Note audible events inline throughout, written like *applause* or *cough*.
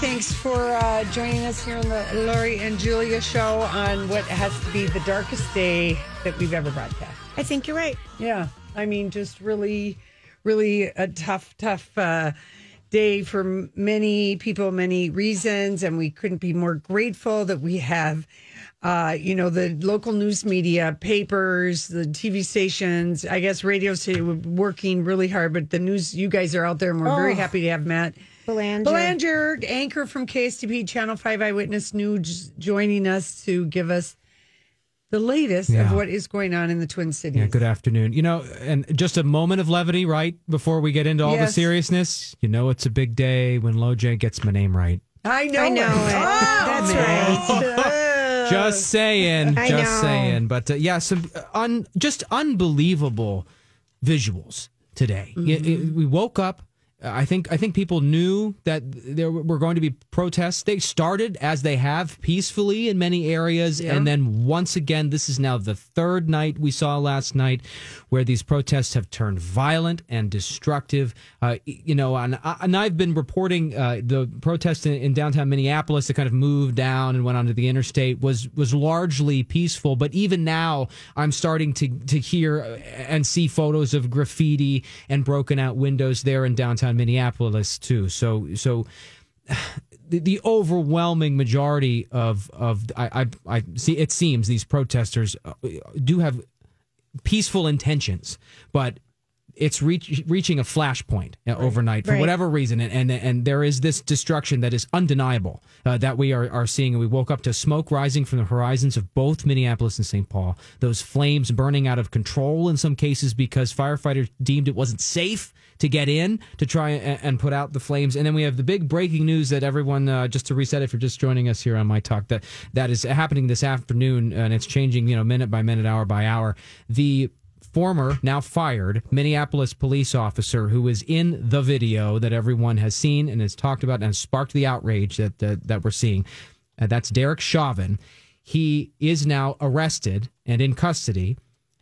Thanks for uh, joining us here on the Lori and Julia show on what has to be the darkest day that we've ever broadcast. I think you're right. Yeah. I mean, just really, really a tough, tough uh, day for many people, many reasons. And we couldn't be more grateful that we have. Uh, you know, the local news media, papers, the TV stations, I guess radio station working really hard, but the news, you guys are out there and we're very Oh. happy to have Matt Belanger. Belanger, anchor from KSTP Channel 5 Eyewitness News, joining us to give us the latest of what is going on in the Twin Cities. Yeah, good afternoon. You know, and just a moment of levity, right? Before we get into all the Yes. seriousness, you know, it's a big day when Loj gets my name right. I know, I know it. Oh, That's right. *laughs* Just saying, I just know. saying. But uh, yeah, some uh, un, just unbelievable visuals today. Y- y- we woke up. I think I think people knew that there were going to be protests. They started as they have peacefully in many areas, and then once again, this is now the third night we saw last night where these protests have turned violent and destructive. Uh, you know, and, and I've been reporting uh, the protest in, in downtown Minneapolis that kind of moved down and went onto the interstate was was largely peaceful. But even now, I'm starting to to hear uh, and see photos of graffiti and broken out windows there in downtown Minneapolis too. So so the, the overwhelming majority of of I, I I see it seems these protesters uh, do have peaceful intentions, but it's reach, reaching a flashpoint uh, overnight for Right. whatever reason, and, and and there is this destruction that is undeniable uh, that we are are seeing. And we woke up to smoke rising from the horizons of both Minneapolis and St. Paul. Those flames burning out of control in some cases because firefighters deemed it wasn't safe to get in to try and, and put out the flames. And then we have the big breaking news that everyone, uh, just to reset, if you're just joining us here on my talk, that that is happening this afternoon, and it's changing, you know, minute by minute, hour by hour. The former, now fired, Minneapolis police officer who was in the video that everyone has seen and has talked about and has sparked the outrage that that, that we're seeing. Uh, that's Derek Chauvin. He is now arrested and in custody.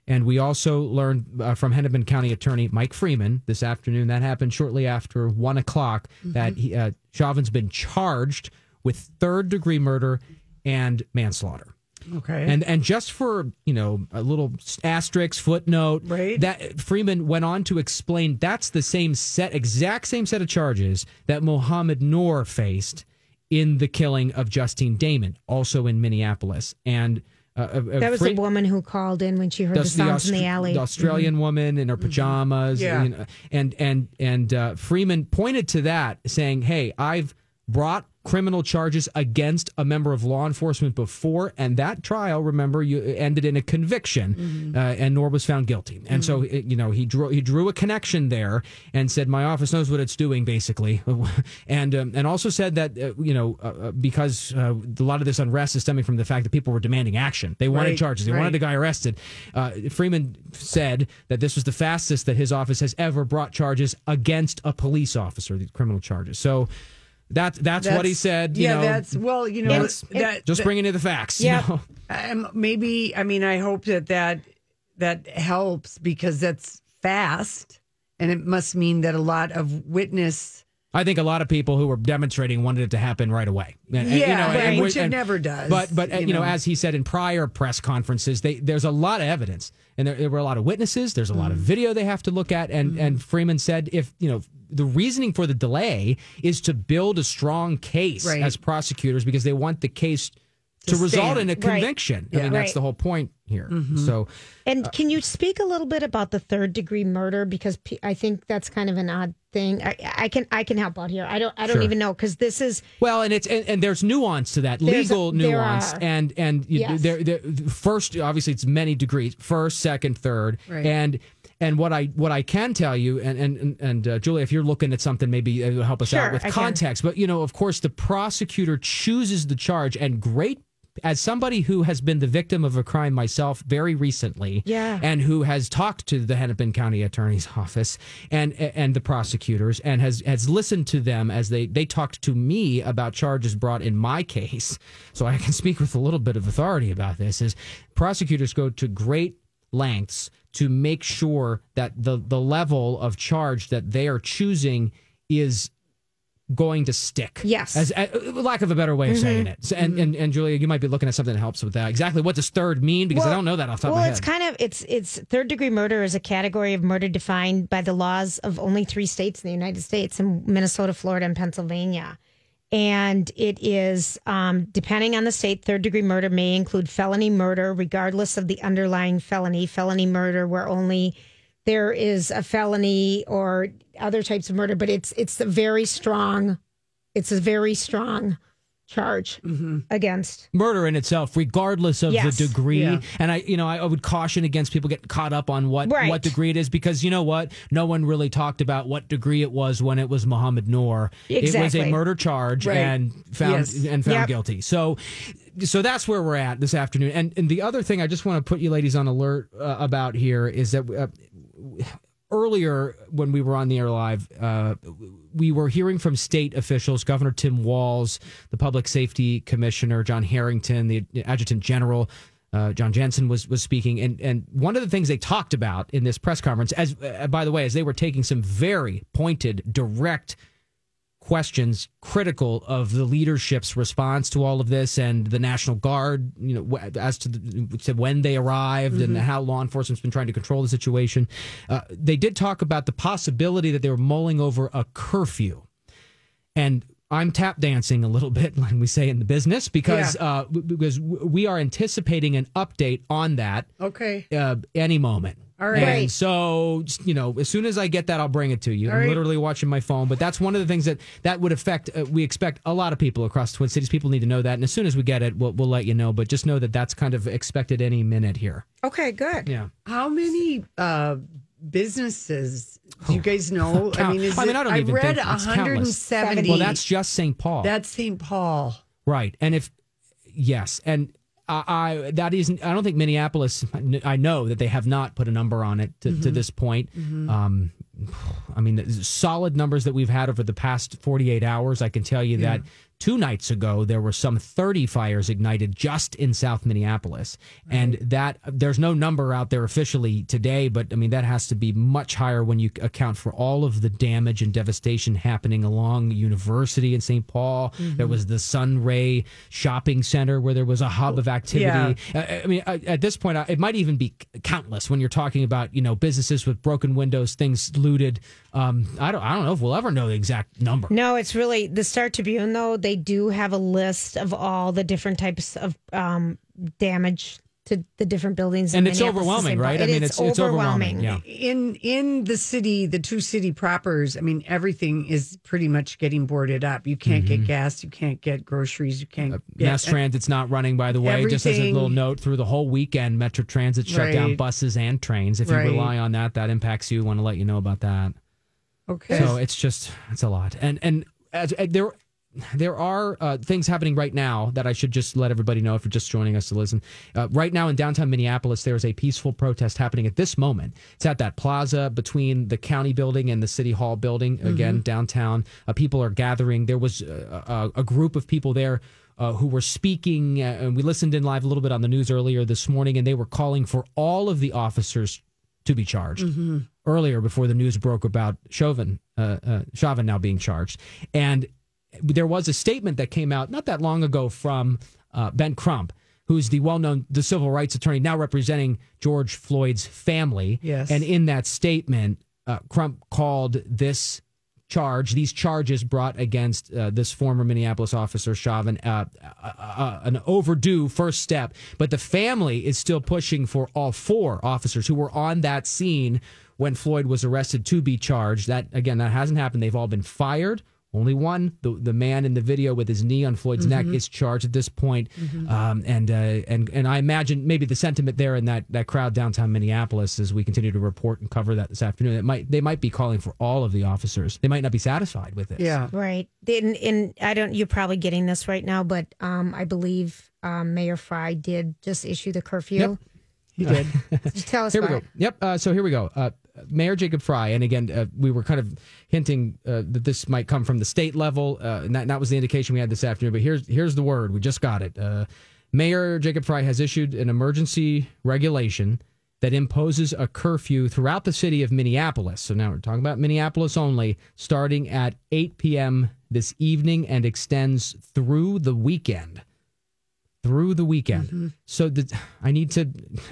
And we also learned uh, from Hennepin County Attorney Mike Freeman this afternoon that happened shortly after one o'clock that he, uh, Chauvin's been charged with third degree murder and manslaughter. Okay. And and just for you know a little asterisk footnote, Right. That Freeman went on to explain that's the same set, exact same set of charges that Mohammed Noor faced in the killing of Justine Damond, also in Minneapolis. And uh, uh, That was Free- the woman who called in when she heard the that's sounds in the Aust- alley. Mm-hmm. the Australian woman in her pajamas. Yeah. you know, and and and uh, Freeman pointed to that, saying, "Hey, I've brought." Criminal charges against a member of law enforcement before, and that trial, remember, you ended in a conviction, Mm-hmm. uh, and Noor was found guilty. And so, it- you know, he drew he drew a connection there, and said, "My office knows what it's doing," basically, *laughs* and um, and also said that uh, you know uh, uh, because uh, a lot of this unrest is stemming from the fact that people were demanding action, they wanted Right, charges, they right. wanted the guy arrested. Uh, Freeman said that this was the fastest that his office has ever brought charges against a police officer, the criminal charges. So that that's, what he said. You yeah, know, that's well, you know, That's- that, just that- bringing you the facts. Yeah, You know? *laughs* um, maybe. I mean, I hope that that that helps because that's fast, and it must mean that a lot of witness. I think a lot of people who were demonstrating wanted it to happen right away. And- and, Yeah, and right. we- which it and- never does. But but you you know, know. as he said in prior press conferences, they, there's a lot of evidence, and there, there were a lot of witnesses. There's a lot Mm. of video they have to look at, and and Freeman said if you know the reasoning for the delay is to build a strong case Right. as prosecutors because they want the case to, To result in a Right. conviction. I mean, that's the whole point here. Mm-hmm. So And can you speak a little bit about the third degree murder because I think that's kind of an odd thing. I, I can I can help out here. I don't I don't Sure. even know because this is Well, and it's and, and there's nuance to that There's a- legal there nuance, and and Yes. there, there first obviously it's many degrees, first, second, third, Right. and And what I what I can tell you, and and and, uh, Julia, if you're looking at something, maybe it'll help us Sure, out with I can. context. But you know, of course, the prosecutor chooses the charge, and great. As somebody who has been the victim of a crime myself very recently, Yeah. and who has talked to the Hennepin County Attorney's *laughs* Office and and the prosecutors, and has has listened to them as they they talked to me about charges brought in my case, so I can speak with a little bit of authority about this. Is prosecutors go to great lengths to make sure that the the level of charge that they are choosing is going to stick. Yes. As uh, lack of a better way of saying it. And, and and Julia, you might be looking at something that helps with that. Exactly what does third mean? Because I don't know that off the top well, of my head it's kind of it's it's third degree murder is a category of murder defined by the laws of only three states in the United States, in Minnesota, Florida, and Pennsylvania. And it is um, depending on the state. Third degree murder may include felony murder, regardless of the underlying felony. Felony murder, where only there is a felony or other types of murder, but it's it's a very strong. It's a very strong charge against. murder in itself, regardless of Yes. the degree. Yeah. And I, you know, I, I would caution against people getting caught up on what Right. what degree it is because you know what, no one really talked about what degree it was when it was Muhammad Noor. It was a murder charge Right. and found Yes. and found Yep. guilty. So. So that's where we're at this afternoon. And and the other thing I just want to put you ladies on alert uh, about here is that uh, earlier when we were on the air live, uh, we were hearing from state officials, Governor Tim Walz, the Public Safety Commissioner John Harrington, the Adjutant General. Uh, John Jensen was was speaking, and and one of the things they talked about in this press conference, as uh, by the way, as they were taking some very pointed, direct questions critical of the leadership's response to all of this and the National Guard, you know, as to, the, to when they arrived and how law enforcement's been trying to control the situation. Uh, they did talk about the possibility that they were mulling over a curfew. And I'm tap dancing a little *laughs* bit, like we say in the business, because uh, because we are anticipating an update on that Okay. uh, any moment. All right. And so, you know, as soon as I get that, I'll bring it to you. All I'm right. literally watching my phone, but that's one of the things that that would affect. Uh, we expect a lot of people across Twin Cities. People need to know that, and as soon as we get it, we'll we'll let you know. But just know that that's kind of expected any minute here. Okay, good. Yeah. How many uh, businesses do you guys know? *laughs* I Count- mean, is I mean, it, I don't even read think it's countless. 170. Well, that's just St. Paul. that's St. Paul. Right. And if yes, and I, I that isn't. I don't think Minneapolis. I know that they have not put a number on it to, Mm-hmm. to this point. Um, I mean, the solid numbers that we've had over the past 48 hours. I can tell you that two nights ago there were some 30 fires ignited just in South Minneapolis, and that there's no number out there officially today. But I mean, that has to be much higher when you account for all of the damage and devastation happening along University in St. Paul. There was the Sunray Shopping Center where there was a hub of activity. Uh, I mean, uh, at this point, uh, it might even be countless when you're talking about you know businesses with broken windows, things looted. Um, I don't, I don't know if we'll ever know the exact number. No, it's really the Star Tribune, though. They do have a list of all the different types of um, damage to the different buildings. in And it's overwhelming, St. Paul. right? I mean, it's- it's overwhelming, yeah. In in the city, the two city propers, I mean, everything is pretty much getting boarded up. You can't Mm-hmm. get gas, you can't get groceries, you can't get Mass Transit's not running, by the way. Just as a little note, through the whole weekend, Metro Transit shut down buses and trains. If you Right. rely on that, that impacts you. Want to let you know about that. Okay. So it's just it's a lot, and and as, uh, there there are uh, things happening right now that I should just let everybody know if you're just joining us to listen. Uh, right now in downtown Minneapolis, there is a peaceful protest happening at this moment. It's at that plaza between the county building and the city hall building. Again, downtown, uh, people are gathering. There was uh, a, a group of people there. Uh, who were speaking, uh, and we listened in live a little bit on the news earlier this morning, and they were calling for all of the officers to be charged earlier before the news broke about Chauvin, uh, uh, Chauvin now being charged. And there was a statement that came out not that long ago from uh, Ben Crump, who's the well-known the civil rights attorney now representing George Floyd's family. Yes. And in that statement, uh, Crump called this charge, these charges brought against uh, this former Minneapolis officer Chauvin, uh, uh, uh, an overdue first step. But the family is still pushing for all four officers who were on that scene when Floyd was arrested to be charged. That again, that hasn't happened. They've all been fired Only one. The the man in the video with his knee on Floyd's neck is charged at this point. Um, and uh, and and I imagine maybe the sentiment there in that that crowd downtown Minneapolis, as we continue to report and cover that this afternoon, it might they might be calling for all of the officers. They might not be satisfied with this. Yeah. Right. And, and I don't, you're probably getting this right now, but um, I believe um, Mayor Fry did just issue the curfew. Yep. He did. *laughs* Tell us Here we why. go. Yep. Uh, so here we go. Uh, Mayor Jacob Fry, and again, uh, we were kind of hinting uh, that this might come from the state level, uh, and that, that was the indication we had this afternoon. But here's here's the word. We just got it. Uh, Mayor Jacob Fry has issued an emergency regulation that imposes a curfew throughout the city of Minneapolis. So now we're talking about Minneapolis only, starting at 8 p.m. this evening and extends through the weekend through the weekend. So the, *sighs* I need to,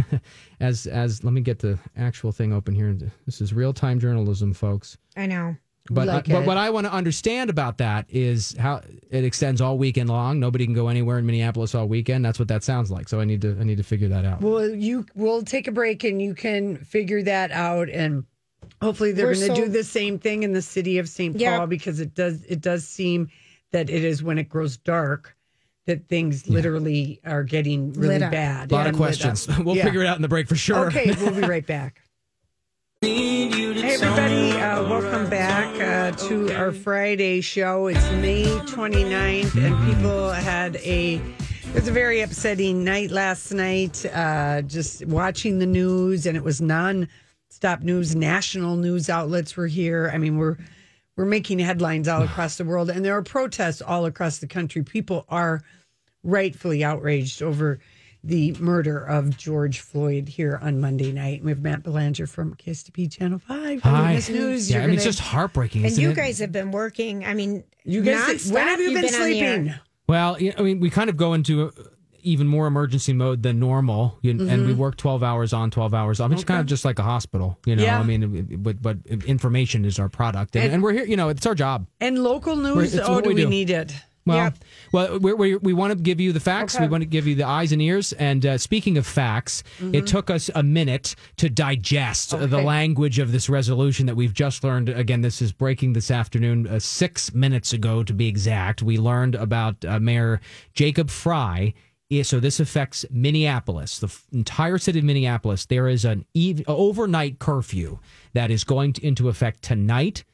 *laughs* as as let me get the actual thing open here. This is real time journalism, folks. I know. But Like uh, but what I want to understand about that is how it extends all weekend long. Nobody can go anywhere in Minneapolis all weekend. That's what that sounds like. So I need to I need to figure that out. Well, you we'll take a break and you can figure that out and hopefully they're We're going to so- do the same thing in the city of St. Yeah. Paul because it does it does seem that it is when it grows dark that things literally are getting really bad. a lot and of questions. we'll Yeah. figure it out in the break for sure. Okay, we'll be right back. *laughs* Hey everybody, uh, welcome back uh, to our Friday show. It's May 29th and people had a it was a very upsetting night last night uh, just watching the news and it was non-stop news national news outlets were here. I mean, we're we're making headlines all *sighs* across the world and there are protests all across the country. People are rightfully outraged over the murder of George Floyd here on Monday night. And we have Matt Belanger from KSTP Channel 5. Hi. Eyewitness News. Yeah, You're I mean it's gonna- just heartbreaking. And isn't you it? guys have been working. I mean, you guys, nonstop, when have you you've been, on the air. sleeping? Well, you know, I mean, we kind of go into uh, even more emergency mode than normal, you, and Mm-hmm. we work twelve hours on, twelve hours off. It's kind of just like a hospital, you know. Yeah. I mean, it- but but information is our product, and, And- and we're here. You know, it's our job. And local news, oh, what do we do. need it? Well, Yep. well, we we we want to give you the facts. Okay. We want to give you the eyes and ears. And uh, speaking of facts, it took us a minute to digest uh the Mm-hmm. Language of this resolution that we've just learned. Again, this is breaking this afternoon, uh, six minutes ago to be exact. We learned about uh, Mayor Jacob Fry. So this affects Minneapolis, the entire city of Minneapolis. There is an overnight curfew that is going to, into effect tonight.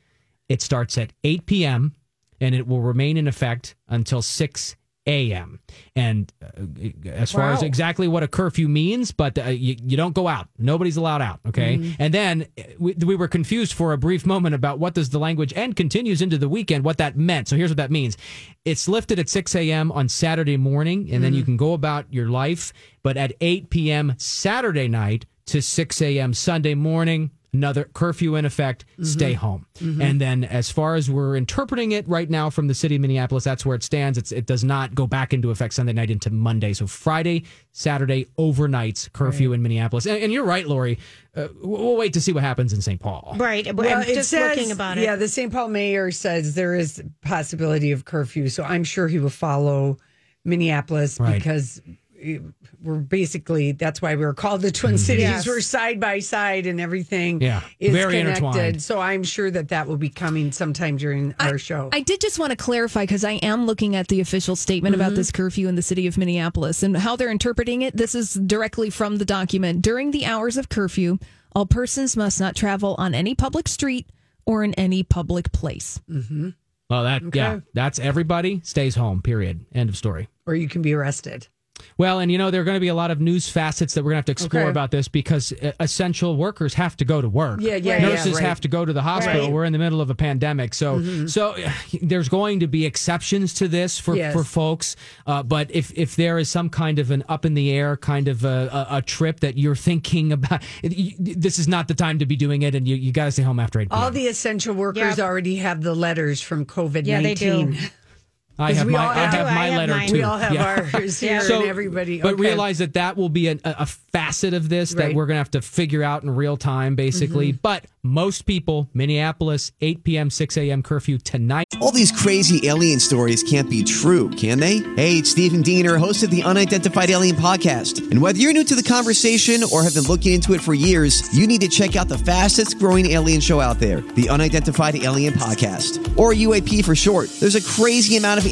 It starts at 8 p.m. and it will remain in effect until 6 a.m. And uh, as far as exactly what a curfew means, but uh, you, you don't go out. Nobody's allowed out. Okay. And then uh, we, we were confused for a brief moment about what does the language and continues into the weekend, what that meant. So here's what that means it's lifted at 6 a.m. on Saturday morning, and then you can go about your life. But at 8 p.m. Saturday night to 6 a.m. Sunday morning, another curfew in effect, stay home. And then as far as we're interpreting it right now from the city of Minneapolis, that's where it stands. It's, it does not go back into effect Sunday night into Monday. So Friday, Saturday, overnights curfew in Minneapolis. And, and you're right, Lori. Uh, we'll we'll wait to see what happens in St. Paul. right. Well, I'm just says- looking about it. Yeah, the St. Paul mayor says there is possibility of curfew, so I'm sure he will follow Minneapolis Right. because we're basically that's why we were called the Twin mm-hmm. Cities. Yes. We're side by side, and everything Yeah, is very connected. intertwined. So I'm sure that that will be coming sometime during our show. I did just want to clarify because I am looking at the official statement about mm-hmm. this curfew in the city of Minneapolis and how they're interpreting it. This is directly from the document. During the hours of curfew, all persons must not travel on any public street or in any public place. Mm-hmm. Well, that, yeah, that's everybody stays home, period. End of story. or you can be arrested. Well, and you know, there are going to be a lot of news facets that we're going to have to explore Okay. about this because uh, essential workers have to go to work. Yeah, yeah, yeah, Nurses right. have to go to the hospital. Right. Mm-hmm. We're in the middle of a pandemic, so so uh, *sighs* there's going to be exceptions to this for Yes. for folks. Uh, but if if there is some kind of an up in the air kind of a, a, a trip that you're thinking about, *laughs* you- this is not the time to be doing it, and you, you got to stay home after eight. All the essential workers Yep. already have the letters from COVID Yeah, they do. *laughs* nineteen. I 'Cause have we my all I have- have I my have letter mine. too. We all have Yeah. ours *laughs* here, So, and everybody. But okay. realize that that will be an, a, a facet of this Right. that we're going to have to figure out in real time, basically. Mm-hmm. But most people, Minneapolis, 8 p.m., 6 a.m. curfew tonight. All these crazy alien stories can't be true, can they? Hey, it's Stephen Diener, host of the Unidentified Alien Podcast. And whether you're new to the conversation or have been looking into it for years, you need to check out the fastest growing alien show out there, the Unidentified Alien Podcast, or UAP for short. There's a crazy amount of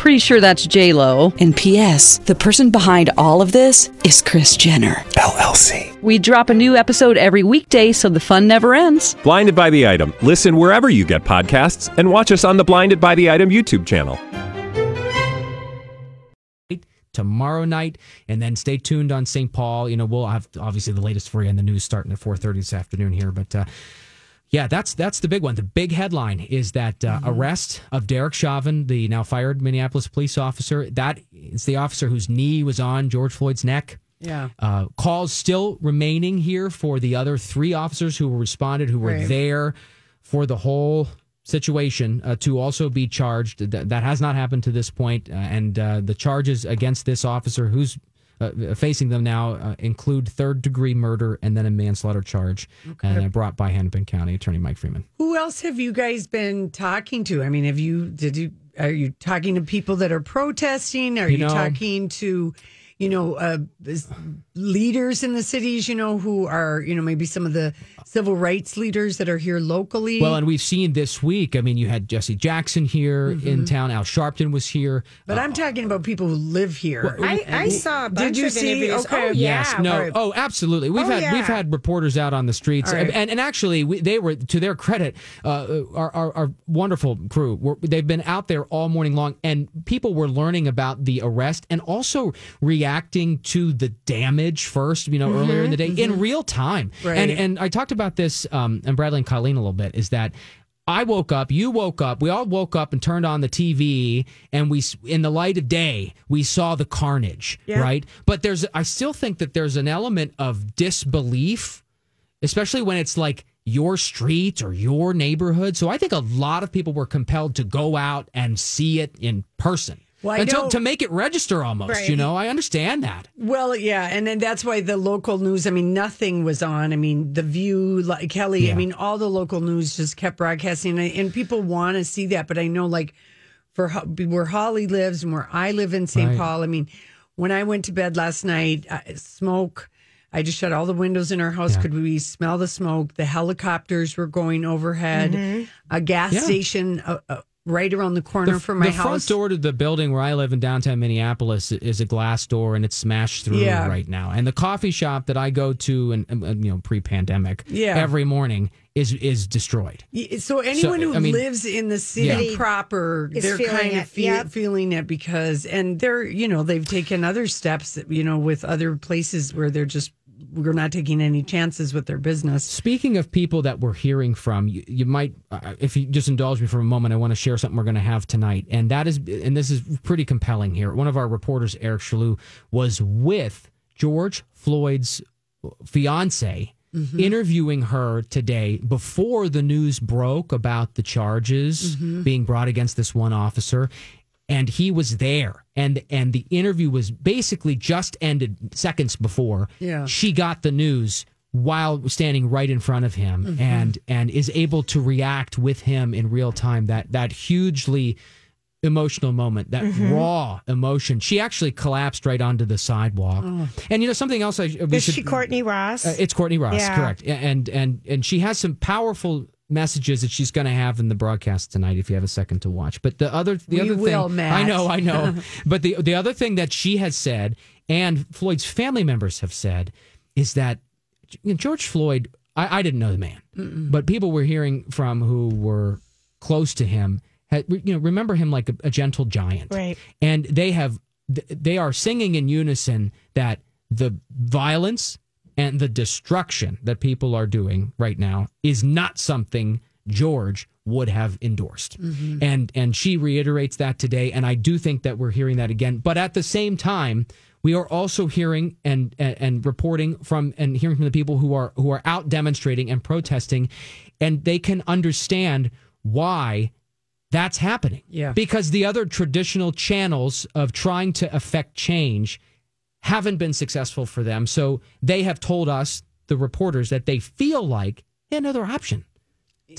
Pretty sure that's J Lo. And P.S. The person behind all of this is Kris Jenner. LLC. We drop a new episode every weekday, so the fun never ends. Blinded by the item. Listen wherever you get podcasts, and watch us on the Blinded by the Item YouTube channel. tomorrow night and then stay tuned on st paul you know we'll have obviously the latest for you in the news starting at 4.30 this afternoon here but uh, yeah that's that's the big one the big headline is that uh, arrest of derek chauvin the now fired minneapolis police officer that is the officer whose knee was on george floyd's neck yeah. uh, calls still remaining here for the other three officers who responded, who were Right. there for the whole situation, uh, to also be charged. That, that has not happened to this point, uh, and uh, the charges against this officer, who's uh, facing them now, uh, include third degree murder and then a manslaughter charge, and uh, brought by Hennepin County Attorney Mike Freeman. Who else have you guys been talking to? I mean, have you did you are you talking to people that are protesting? Are You you, know- talking to you know uh, leaders in the cities? You know who are you know maybe some of the civil rights leaders that are here locally. Well, and we've seen this week. I mean, you had Jesse Jackson here in town. Al Sharpton was here. but I'm talking about people who live here. I, I saw a bunch you of see? interviews. Okay. Oh, Yes, yeah. no, right. oh, absolutely. We've Oh, had yeah. we've had reporters out on the streets, All right. and and actually we, they were to their credit, uh, our, our our wonderful crew. Were, they've been out there all morning long, and people were learning about the arrest and also reacting to the damage first. You know, earlier in the day in real time, Mm-hmm. Right. and and I talked about this, um, and Bradley and Colleen a little bit is that. I woke up, you woke up, we all woke up and turned on the TV and we in the light of day, we saw the carnage, right? But there's I still think that there's an element of disbelief, especially when it's like your street or your neighborhood. So I think a lot of people were compelled to go out and see it in person. Well, I and to, make it register almost, Right. you know, I understand that. Well, yeah, and then that's why the local news. I mean, nothing was on. I mean, the View, like Kelly. Yeah. I mean, all the local news just kept broadcasting, and, and people want to see that. But I know, like, for where Holly lives and where I live in St. Right. Paul. I mean, when I went to bed last night, uh, smoke. I just shut all the windows in our house. Could we smell the smoke? The helicopters were going overhead. A gas Yeah. station uh, uh, right around the corner the, from my the house. The front door to the building where I live in downtown Minneapolis is a glass door and it's smashed through Yeah. right now. And the coffee shop that I go to and and, and, you know pre-pandemic Yeah. every morning is is destroyed. So anyone who I mean- lives in the city Yeah. proper, Is they're feeling kind of it, fe- yep. feeling it because, and they're, you know, they've taken other steps, you know, with other places where they're just, we're not taking any chances with their business. Speaking of people that we're hearing from, you, you might, uh, uh if you just indulge me for a moment, I want to share something we're going to have tonight, and that is, and this is pretty compelling here. One of our reporters, Eric Chaloux, was with George Floyd's fiance. Mm-hmm. Interviewing her today before the news broke about the charges mm-hmm. being brought against this one officer, and he was there, and and the interview was basically just ended seconds before Yeah. she got the news while standing right in front of him Mm-hmm. and and is able to react with him in real time that that hugely emotional moment that Mm-hmm. raw emotion she actually collapsed right onto the sidewalk Oh. and you know something else i Is should she Courtney Ross? uh, it's Courtney Ross, Yeah. correct. And and and she has some powerful messages that she's going to have in the broadcast tonight if you have a second to watch. But the other the We other will, thing Matt. I know, I know. *laughs* but the the other thing that she has said and Floyd's family members have said is that you know, George Floyd I, I didn't know the man, but people were hearing from who were close to him had, you know, remember him like a, a gentle giant, Right. And they have, they are singing in unison that the violence and the destruction that people are doing right now is not something George would have endorsed. Mm-hmm. And and she reiterates that today and I do think that we're hearing that again. But at the same time, we are also hearing and, and and reporting from and hearing from the people who are who are out demonstrating and protesting and they can understand why that's happening. Yeah. Because the other traditional channels of trying to affect change haven't been successful for them. So they have told us, the reporters, that they feel like another option.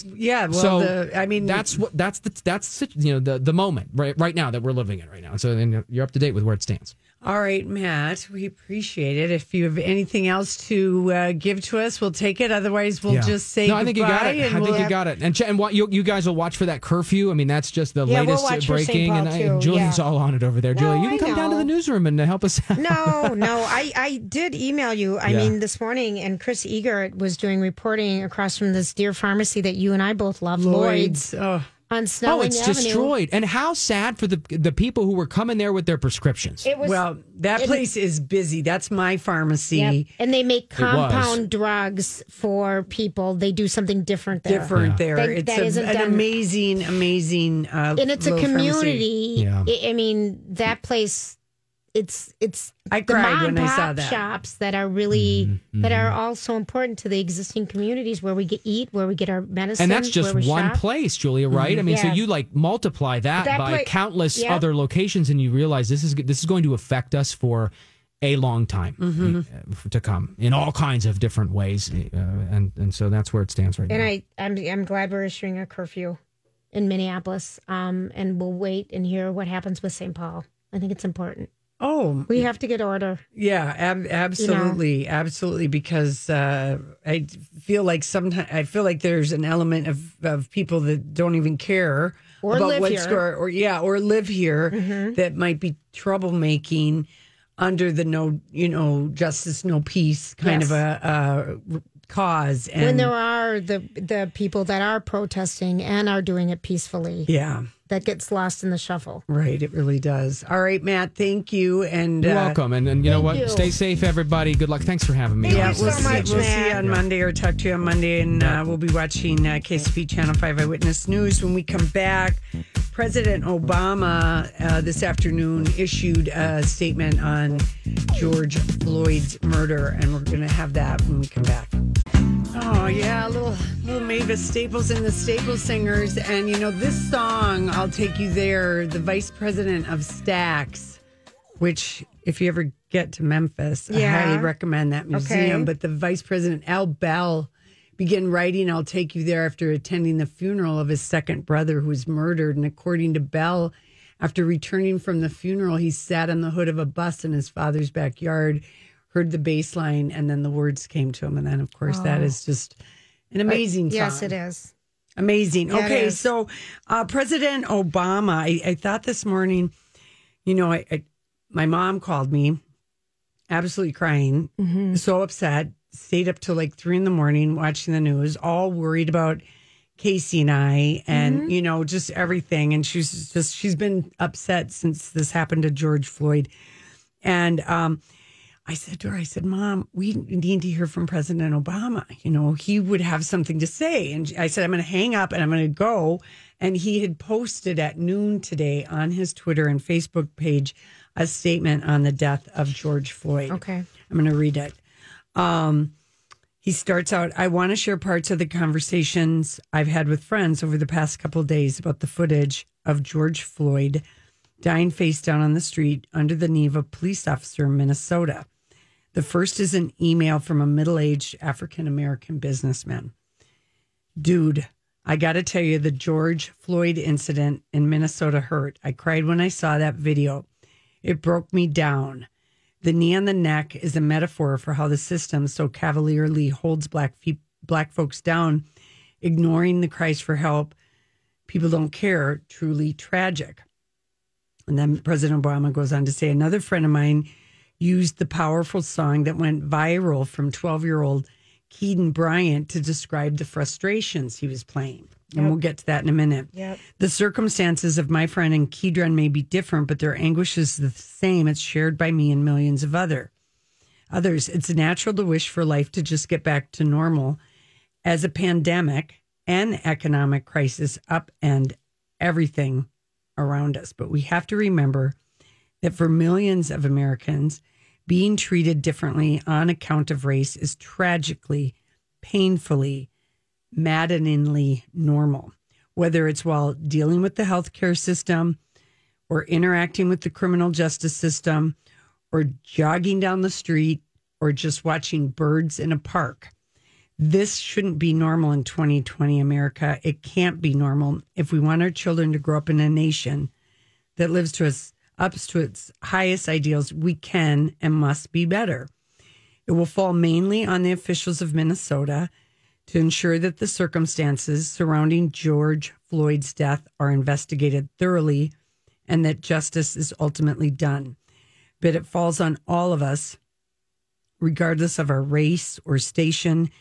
Yeah, well, so the, I mean, that's what that's the that's you know the the moment right right now that we're living in right now. So then you're up to date with where it stands. All right, Matt, we appreciate it. If you have anything else to uh, give to us, we'll take it. Otherwise, we'll Yeah. just say no. I think you got it. I think we'll you have- got it. And ch- and what you you guys will watch for that curfew. I mean, that's just the Yeah, we'll latest watch for St. breaking. Paul, and I, too. Julia's Yeah. all on it over there. Julia, you I can come down to the newsroom and uh, help us out. No, *laughs* no. I, I did email you. I Yeah. mean, this morning, and Chris Eager was doing reporting across from this dear pharmacy that you and I both love, Lloyd's, Lloyd's. Oh, on Oh, it's Avenue. destroyed. And how sad for the the people who were coming there with their prescriptions. It was well, that it- place is busy. That's my pharmacy. Yep. And they make compound drugs for people. They do something different there. Different there. That- it's that a- isn't an done- amazing, amazing. Uh, and it's a community. Yeah. I, I mean, that place. It's it's I the cried mom when and I saw pop that. shops that are really Mm-hmm, that are all so important to the existing communities where we get eat, where we get our medicine, and that's just where we one shop. place, Julia, right? I mean, so you like multiply that, That by pla- countless Yep. other locations, and you realize this is this is going to affect us for a long time Mm-hmm. uh, to come in all kinds of different ways, uh, and and so that's where it stands right And now. I, I'm, I'm glad we're issuing a curfew in Minneapolis. Um, and we'll wait and hear what happens with St. Paul. I think it's important. Oh, We have to get order. Yeah, ab- absolutely, absolutely. Because uh, I feel like sometimes I feel like there's an element of, of people that don't even care Or about live what's here. Mm-hmm. going, or yeah, or live here that might be troublemaking under the no, you know, justice, no peace kind Yes. of a uh, cause. And when there are the the people that are protesting and are doing it peacefully, yeah, that gets lost in the shuffle. right, it really does. All right, Matt, thank you, and You're uh, welcome, and and you know what? you. Stay safe, everybody. Good luck. Thanks for having me. Thank Yeah, you we'll, so see, much, we'll see you on Monday or talk to you on Monday. And uh, we'll be watching uh, KSTP Channel 5 Eyewitness News. When we come back, President Obama uh, this afternoon issued a statement on George Floyd's murder. And we're going to have that when we come back. Oh, yeah, a little, little Mavis Staples and the Staples Singers. And, you know, this song, I'll Take You There, the vice president of Stax, which, if you ever get to Memphis, I highly recommend that museum. Okay. But the vice president, Al Bell, began writing I'll Take You There after attending the funeral of his second brother who was murdered. And according to Bell, after returning from the funeral, he sat on the hood of a bus in his father's backyard, heard the bass line, and then the words came to him. And then, of course, that is just an amazing. Yes, it is. Amazing. Yeah, okay, is. so uh, President Obama, I, I thought this morning, you know, I, I my mom called me, absolutely crying, Mm-hmm. so upset, stayed up till like three in the morning watching the news, all worried about Casey and I, and Mm-hmm. you know, just everything. And she's just she's been upset since this happened to George Floyd, and um. I said to her, I said, Mom, we need to hear from President Obama. You know, he would have something to say. And I said, I'm going to hang up and I'm going to go. And he had posted at noon today on his Twitter and Facebook page a statement on the death of George Floyd. Okay. I'm going to read it. Um, he starts out I want to share parts of the conversations I've had with friends over the past couple of days about the footage of George Floyd dying face down on the street under the knee of a police officer in Minnesota. The first is an email from a middle aged African American businessman. Dude, I got to tell you, the George Floyd incident in Minnesota hurt. I cried when I saw that video. It broke me down. The knee on the neck is a metaphor for how the system so cavalierly holds black fe- black folks down, ignoring the cries for help. People don't care. Truly tragic. And then President Obama goes on to say, another friend of mine used the powerful song that went viral from 12 year old Keedron Bryant to describe the frustrations he was playing And we'll get to that in a minute. Yep. The circumstances of my friend and Keedron may be different, but their anguish is the same. It's shared by me and millions of other others. It's natural to wish for life to just get back to normal as a pandemic and economic crisis upend everything around us. But we have to remember that for millions of Americans, being treated differently on account of race is tragically, painfully, maddeningly normal. Whether it's while dealing with the healthcare system or interacting with the criminal justice system or jogging down the street or just watching birds in a park. This shouldn't be normal in 2020 America. It can't be normal if we want our children to grow up in a nation that lives to its up to its highest ideals. We can and must be better. It will fall mainly on the officials of Minnesota to ensure that the circumstances surrounding George Floyd's death are investigated thoroughly and that justice is ultimately done. But it falls on all of us, regardless of our race or station,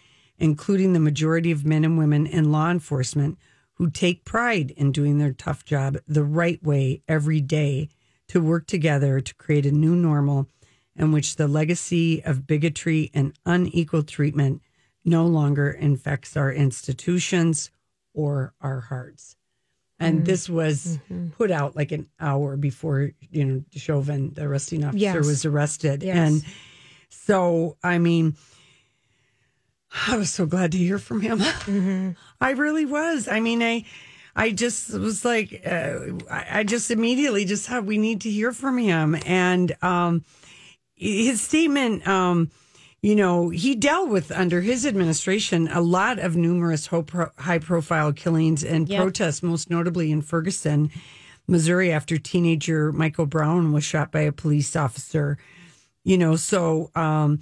including the majority of men and women in law enforcement who take pride in doing their tough job the right way every day to work together to create a new normal in which the legacy of bigotry and unequal treatment no longer infects our institutions or our hearts. And mm-hmm. this was mm-hmm. put out like an hour before, you know, Chauvin, the arresting officer, Yes. was arrested. Yes. And so, I mean, I was so glad to hear from him. *laughs* I really was. I mean, I, I just was like, uh, I, I just immediately just thought we need to hear from him. And um, his statement, um, you know, he dealt with under his administration a lot of numerous high profile killings and Yep. protests, most notably in Ferguson, Missouri, after teenager Michael Brown was shot by a police officer. You know, so um,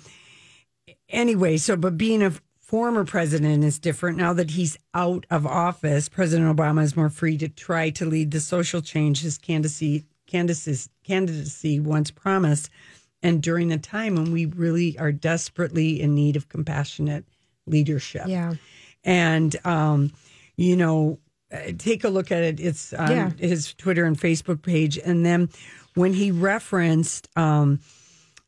anyway, so but being a former president is different now that he's out of office. President Obama is more free to try to lead the social change his candidacy candidacy, candidacy once promised, and during a time when we really are desperately in need of compassionate leadership. Yeah. And, um, you know, uh, take a look at it. It's on Yeah. his Twitter and Facebook page. And then when he referenced um,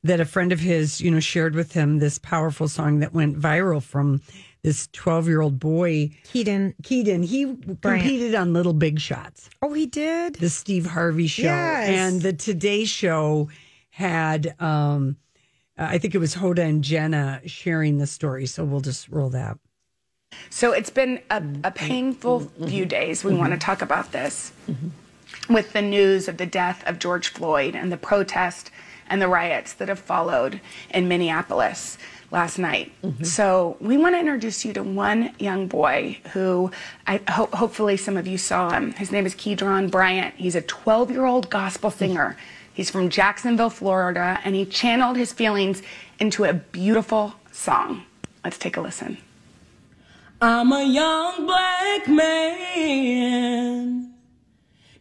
that a friend of his, you know, shared with him this powerful song that went viral from this 12 year old boy, Keedron. Keedron, he competed on Little Big Shots Oh, he did. the Steve Harvey show Yes. and the Today Show had um I think it was Hoda and Jenna sharing the story. So we'll just roll that. So it's been a, a painful few days. We want to talk about this with the news of the death of George Floyd and the protest and the riots that have followed in Minneapolis last night. Mm-hmm. So we want to introduce you to one young boy who I ho- hopefully some of you saw him. His name is Keedron Bryant. He's a 12 year old gospel singer. He's from Jacksonville, Florida, and he channeled his feelings into a beautiful song. Let's take a listen. I'm a young black man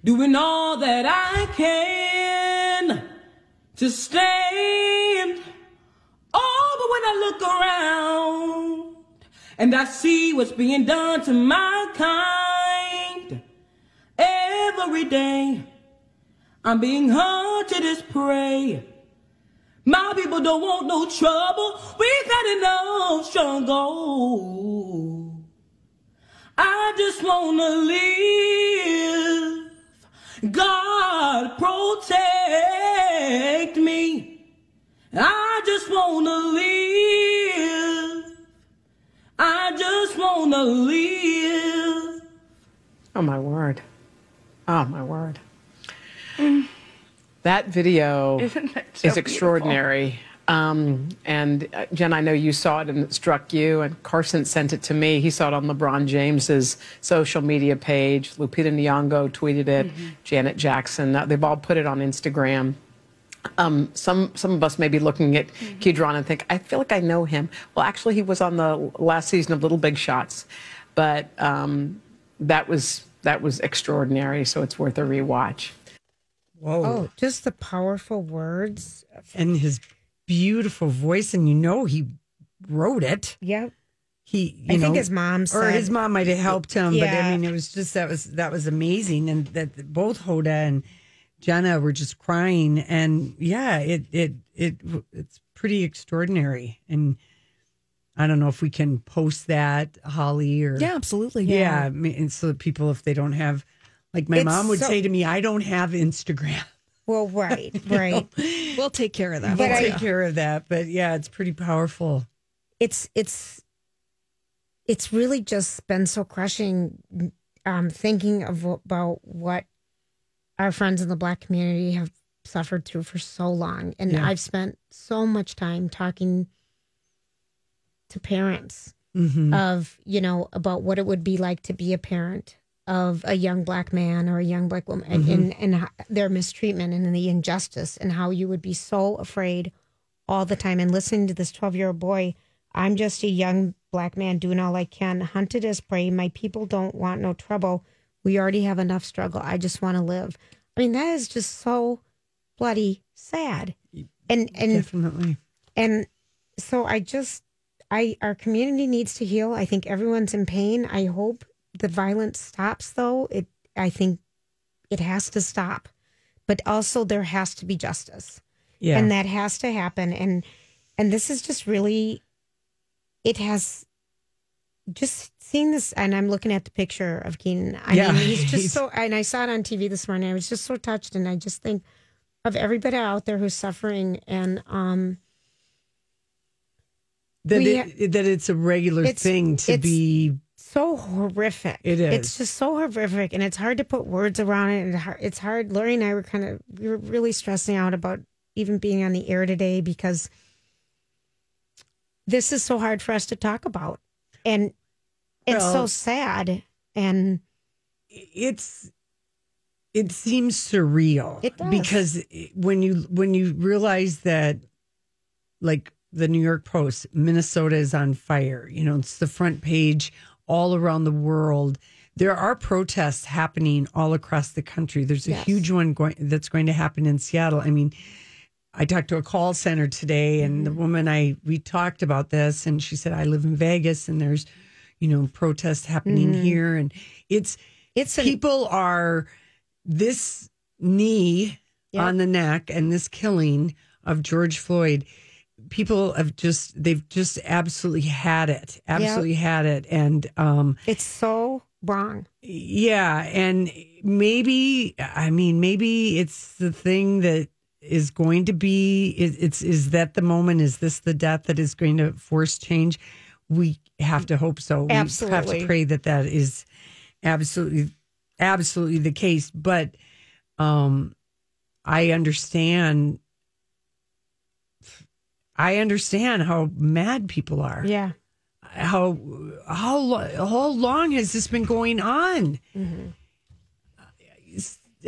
doing all that I can to stand. Oh, but when I look around and I see what's being done to my kind every day, I'm being hunted as prey. My people don't want no trouble. We've had enough struggle. I just wanna live. God protect me. I just wanna live. I just wanna live. Oh my word. Oh my word. That video *laughs* Isn't it so is extraordinary. Um, and uh, Jen, I know you saw it and it struck you, and Carson sent it to me. He saw it on LeBron James's social media page. Lupita Nyong'o tweeted it. Mm-hmm. Janet Jackson. They've all put it on Instagram. Um, some some of us may be looking at Mm-hmm. Keedron and think, I feel like I know him. Well, actually, he was on the last season of Little Big Shots, but um, that was that was extraordinary. So it's worth a rewatch. Whoa. Oh, just the powerful words. And his beautiful voice, and you know he wrote it. Yep. he, you I know, think his mom or his mom might have helped him. But I mean, it was just that was that was amazing, and that both Hoda and Jenna were just crying, and yeah, it it it it's pretty extraordinary, and I don't know if we can post that, Holly, or Yeah, absolutely. yeah, I mean, and so that people if they don't have, like my It's mom would so- say to me, I don't have Instagram. Well, right, *laughs* right. We'll take care of that. We'll I- take care of that, but yeah, it's pretty powerful. it's it's it's really just been so crushing um thinking of about what our friends in the black community have suffered through for so long and Yeah. i've spent so much time talking to parents Mhm. of you know about what it would be like to be a parent of a young black man or a young black woman and, mm-hmm. and, and their mistreatment and the injustice and how you would be so afraid all the time. And listening to this 12 year old boy i'm just a young black man doing all i can hunted as prey. My people don't want no trouble. We already have enough struggle. I just want to live. I mean that is just so bloody sad. And and Definitely. and so I just I our community needs to heal. I think everyone's in pain. I hope the violence stops though. It I think it has to stop. But also there has to be justice. Yeah. And that has to happen and and this is just really it has just seeing this and I'm looking at the picture of Keenan. I Yeah, mean he's just he's- *laughs* so and I saw it on TV this morning. I was just so touched and I just think of everybody out there who's suffering and um that We- it, that it's a regular It's- thing to be so horrific. It is. It's just so horrific, and it's hard to put words around it. And it's hard. Lori and I were kind of we were really stressing out about even being on the air today because this is so hard for us to talk about, and it's so sad. And it's it seems surreal It does. because when you when you realize that like the New York Post Minnesota is on fire you know it's the front page all around the world there are protests happening all across the country there's a Yes. huge one going that's going to happen in Seattle I mean I talked to a call center today, and the mm-hmm. woman I we talked about this, and she said I live in Vegas, and there's, you know, protests happening mm-hmm. here, and it's It's an- people are this knee Yep. on the neck and this killing of George Floyd. People have just they've just absolutely had it, absolutely had it, and um, it's so wrong. yeah, and maybe I mean maybe it's the thing that is going to be is it's is that the moment is this the death that is going to force change? We have to hope so. We have to pray that that is absolutely absolutely the case, but um I understand I understand how mad people are Yeah. how how how long has this been going on? Mm-hmm.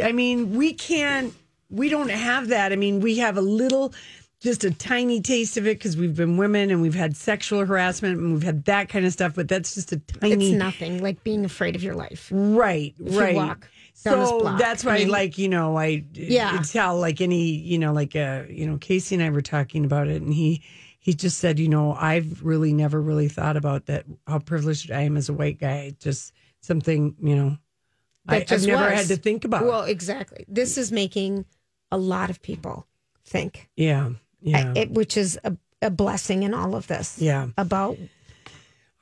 I mean, we can't. We don't have that. I mean, we have a little, just a tiny taste of it because we've been women and we've had sexual harassment and we've had that kind of stuff. But that's just a tiny. It's nothing like being afraid of your life. Right, right. walk so that's why, I mean- like you know, I Yeah. tell like any you know, like uh, you know, Casey and I were talking about it, and he he just said, you know, I've really never really thought about that how privileged I am as a white guy. Just something you know, I, That I've never was. had to think about. Well, exactly. This is making a lot of people think. yeah, yeah, I- it, which is a, a blessing in all of this. yeah. About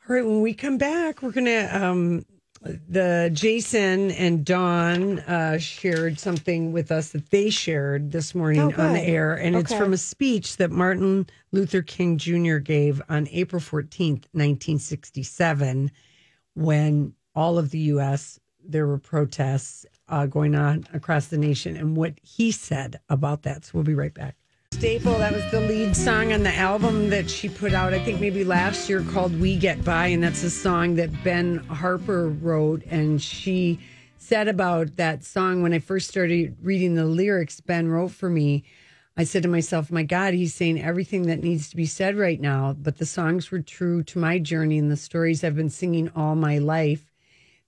All right, when we come back, we're gonna um the Jason and Dawn uh shared something with us that they shared this morning Oh, on the air, and it's from a speech that Martin Luther King Jr. gave on April fourteenth, nineteen sixty seven, when all of the US there were protests uh, going on across the nation and what he said about that. So we'll be right back. Staple, that was the lead song on the album that she put out, I think maybe last year called We Get By. And that's a song that Ben Harper wrote. And she said about that song when I first started reading the lyrics Ben wrote for me. I said to myself, my God, he's saying everything that needs to be said right now. But the songs were true to my journey and the stories I've been singing all my life.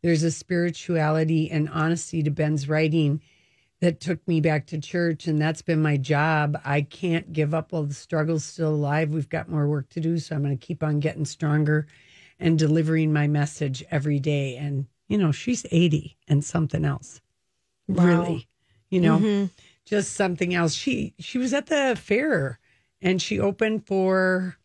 There's a spirituality and honesty to Ben's writing that took me back to church, and that's been my job. I can't give up while the struggle's still alive. We've got more work to do, so I'm going to keep on getting stronger and delivering my message every day. And, you know, she's 80 and something else. Really. You know, Mhm. just something else. She she was at the fair and she opened for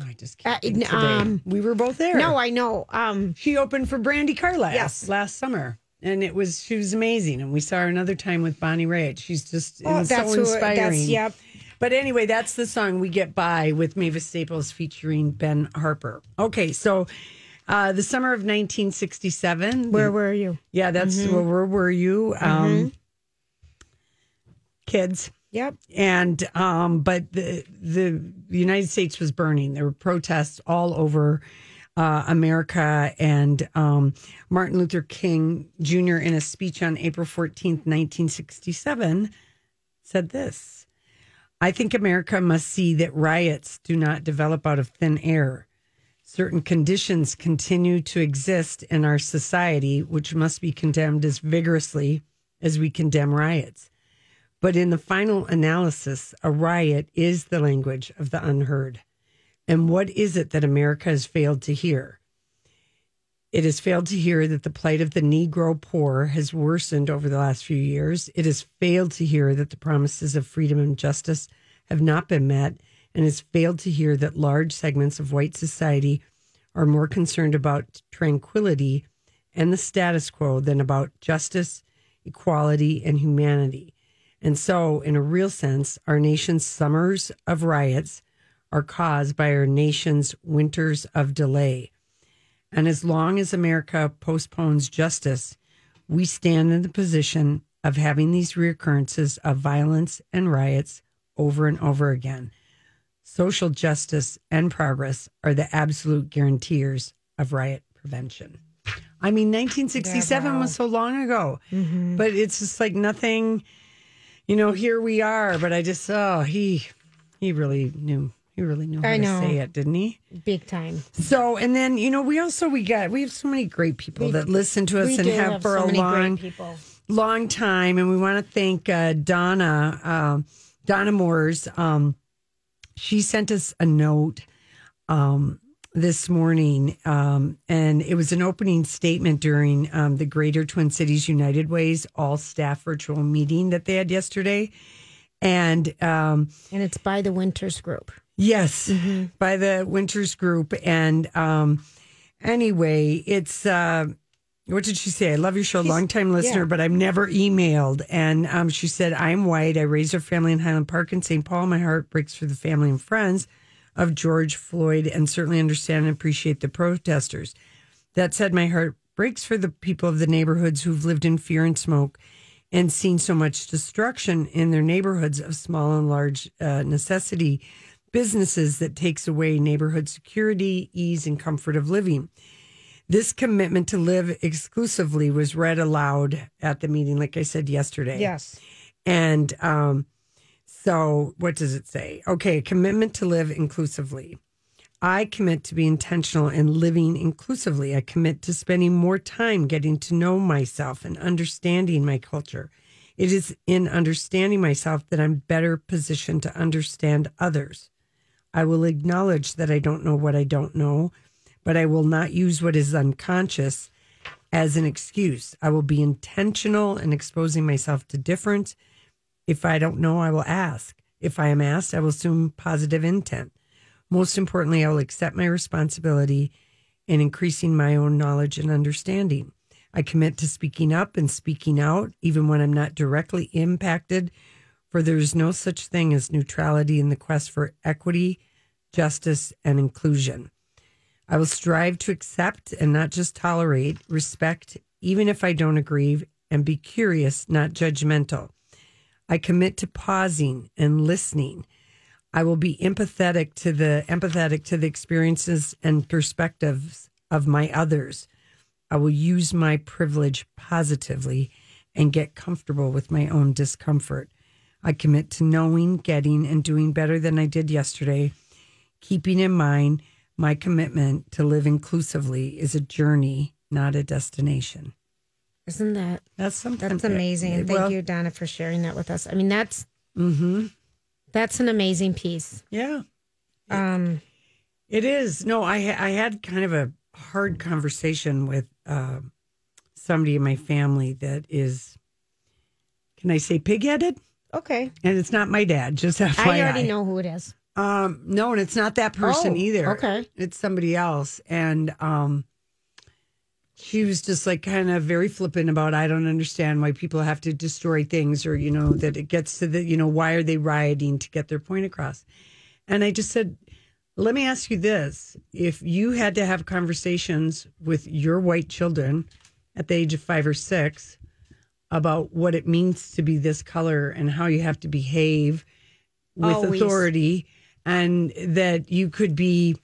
I just can't Uh, um, we were both there. No, I know. Um, she opened for Brandi Carlile Yes. last summer. And it was she was amazing. And we saw her another time with Bonnie Raitt. She's just Oh, so who- inspiring. that's- yep. But anyway, that's the song we get by with Mavis Staples featuring Ben Harper. Okay, so uh, the summer of 1967. Where were you? Yeah, that's Mhm. where, where were you? Um, kids. Yep. And um, but the the United States was burning. There were protests all over uh, America, and um, Martin Luther King Jr. in a speech on April fourteenth, nineteen sixty seven, said this. I think America must see that riots do not develop out of thin air. Certain conditions continue to exist in our society, which must be condemned as vigorously as we condemn riots. But in the final analysis, a riot is the language of the unheard. And what is it that America has failed to hear? It has failed to hear that the plight of the Negro poor has worsened over the last few years. It has failed to hear that the promises of freedom and justice have not been met, and it has failed to hear that large segments of white society are more concerned about tranquility and the status quo than about justice, equality, and humanity. And so, in a real sense, our nation's summers of riots are caused by our nation's winters of delay. And as long as America postpones justice, we stand in the position of having these reoccurrences of violence and riots over and over again. Social justice and progress are the absolute guaranteers of riot prevention. I mean, 1967 was so long ago, mm-hmm. but it's just like nothing, you know, here we are. But I just, oh, he, he really knew, he really knew how I to know. say it, didn't he? Big time. So, and then, you know, we also, we got, we have so many great people that listen to us and have, have for so a many long, long time. And we want to thank uh, Donna, um, Donna Moores. Um, she sent us a note um, this morning, um, and it was an opening statement during um, the Greater Twin Cities United Ways all staff virtual meeting that they had yesterday. And um, and it's by the Winters Group. Yes, by the Winters Group. And um, anyway, it's uh, what did she say? I love your show, long time listener, yeah. but I've never emailed. And um, she said, I'm white. I raised our family in Highland Park in St. Paul. My heart breaks for the family and friends of George Floyd, and certainly understand and appreciate the protesters. That said, my heart breaks for the people of the neighborhoods who've lived in fear and smoke and seen so much destruction in their neighborhoods of small and large uh, necessity businesses that takes away neighborhood security, ease, and comfort of living. This commitment to live exclusively was read aloud at the meeting, like I said yesterday. Yes. And um, so, what does it say? Okay, commitment to live inclusively. I commit to be intentional in living inclusively. I commit to spending more time getting to know myself and understanding my culture. It is in understanding myself that I'm better positioned to understand others. I will acknowledge that I don't know what I don't know, but I will not use what is unconscious as an excuse. I will be intentional in exposing myself to difference. If I don't know, I will ask. If I am asked, I will assume positive intent. Most importantly, I will accept my responsibility in increasing my own knowledge and understanding. I commit to speaking up and speaking out, even when I'm not directly impacted, for there is no such thing as neutrality in the quest for equity, justice, and inclusion. I will strive to accept and not just tolerate, respect, even if I don't agree, and be curious, not judgmental. I commit to pausing and listening. I will be empathetic to the empathetic to the experiences and perspectives of my others. I will use my privilege positively and get comfortable with my own discomfort. I commit to knowing, getting, and doing better than I did yesterday, keeping in mind my commitment to live inclusively is a journey, not a destination. Isn't that that's something? That's amazing. Thank you, Donna, for sharing that with us. I mean, that's Mm-hmm. that's an amazing piece. Yeah. Um, It is. No, I I had kind of a hard conversation with uh, somebody in my family that is, can I say pig-headed? Okay. And it's not my dad. Just FYI. I already know who it is. Um, no, and it's not that person Oh, either. okay. It's somebody else. And um she was just like kind of very flippant about I don't understand why people have to destroy things or, you know, that it gets to the, you know, why are they rioting to get their point across? And I just said, let me ask you this. If you had to have conversations with your white children at the age of five or six about what it means to be this color and how you have to behave with Always. authority and that you could be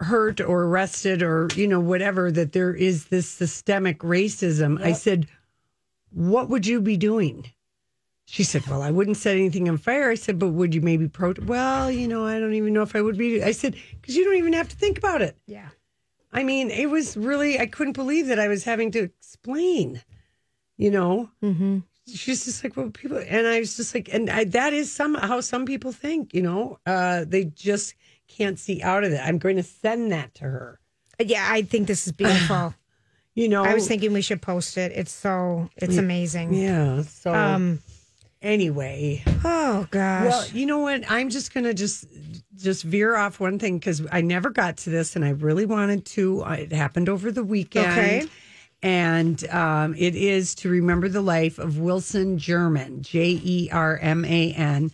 hurt or arrested or you know whatever that there is this systemic racism. I said what would you be doing? She said well i wouldn't set anything on fire. I said but would you maybe pro well you know i don't even know if i would be. I said because you don't even have to think about it. Yeah. I mean, it was really, I couldn't believe that I was having to explain, you know? Mm-hmm. She's just like, well, people, and I was just like, and I, that is some how some people think, you know? Uh, they just can't see out of it. I'm going to send that to her, Yeah, I think this is beautiful. *sighs* you know? I was thinking we should post it. It's so it's amazing. yeah. So, Um. anyway. Oh gosh. Well, you know what? I'm just gonna just just veer off one thing because I never got to this, and I really wanted to. Uh, It happened over the weekend. Okay. And um, it is to remember the life of Wilson Jerman, J E R M A N,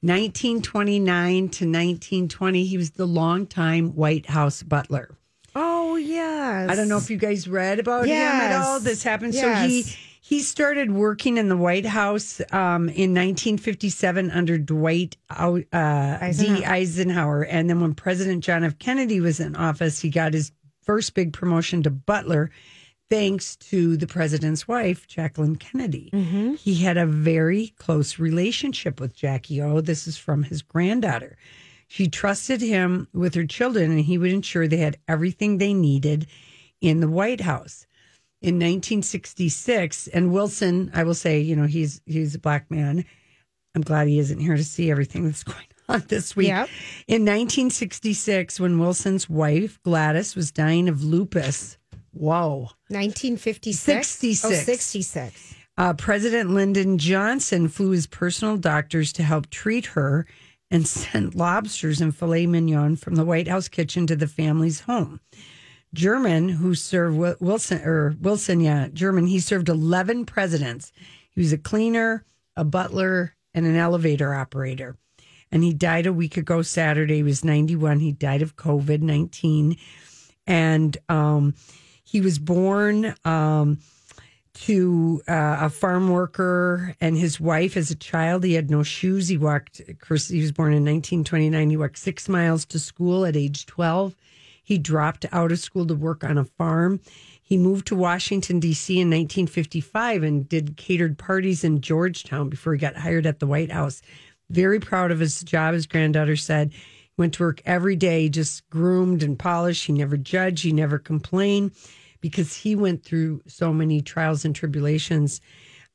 1929 to 1920. He was the longtime White House butler. oh yes. I don't know if you guys read about him at all. This happened. So he he started working in the White House um, in 1957 under Dwight uh, D. Eisenhower. Eisenhower, and then when President John F. Kennedy was in office, he got his first big promotion to butler. Thanks to the president's wife, Jacqueline Kennedy. Mm-hmm. He had a very close relationship with Jackie O. This is from his granddaughter. She trusted him with her children, and he would ensure they had everything they needed in the White House. In 1966, and Wilson, I will say, you know, he's he's a black man. I'm glad he isn't here to see everything that's *laughs* going on this week. Yep. In 1966, when Wilson's wife Gladys was dying of lupus, whoa, 1956. 66. Oh, 66. uh, President Lyndon Johnson flew his personal doctors to help treat her and *laughs* sent lobsters and filet mignon from the White House kitchen to the family's home. Jerman, who served Wilson or Wilson, yeah, Jerman, he served 11 presidents. He was a cleaner, a butler, and an elevator operator. And he died a week ago Saturday. He was 91. He died of COVID 19. And um, he was born um, to uh, a farm worker and his wife as a child. He had no shoes. He walked, of course, he was born in 1929. He walked six miles to school at age 12. He dropped out of school to work on a farm. He moved to Washington, D.C. in 1955 and did catered parties in Georgetown before he got hired at the White House. Very proud of his job, his granddaughter said. Went to work every day, just groomed and polished. He never judged, he never complained because he went through so many trials and tribulations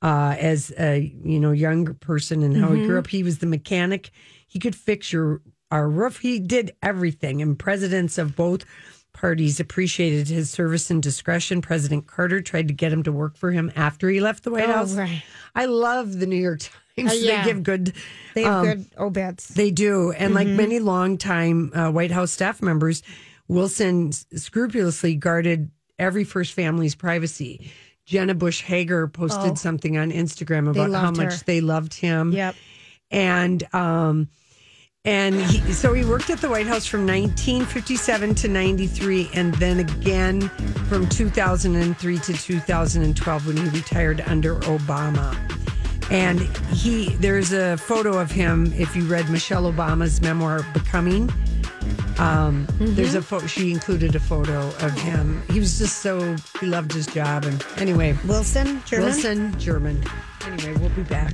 uh, as a you know younger person and how he grew up. He was the mechanic. He could fix your our roof. He did everything, and presidents of both parties appreciated his service and discretion. President Carter tried to get him to work for him after he left the White Oh, House. right. I love the New York Times. Uh, yeah. They give good. They have um, good obits. they do. And like many longtime uh, White House staff members, Wilson scrupulously guarded every first family's privacy. Jenna Bush Hager posted something on Instagram about how much her. they loved him. Yep. And um and he, so he worked at the White House from 1957 to 93 and then again from 2003 to 2012 when he retired under Obama. And he there's a photo of him if you read Michelle Obama's memoir Becoming. Um, There's a photo. She included a photo of him. He was just so he loved his job. And anyway, Wilson, Jerman. Wilson Jerman. Anyway, we'll be back.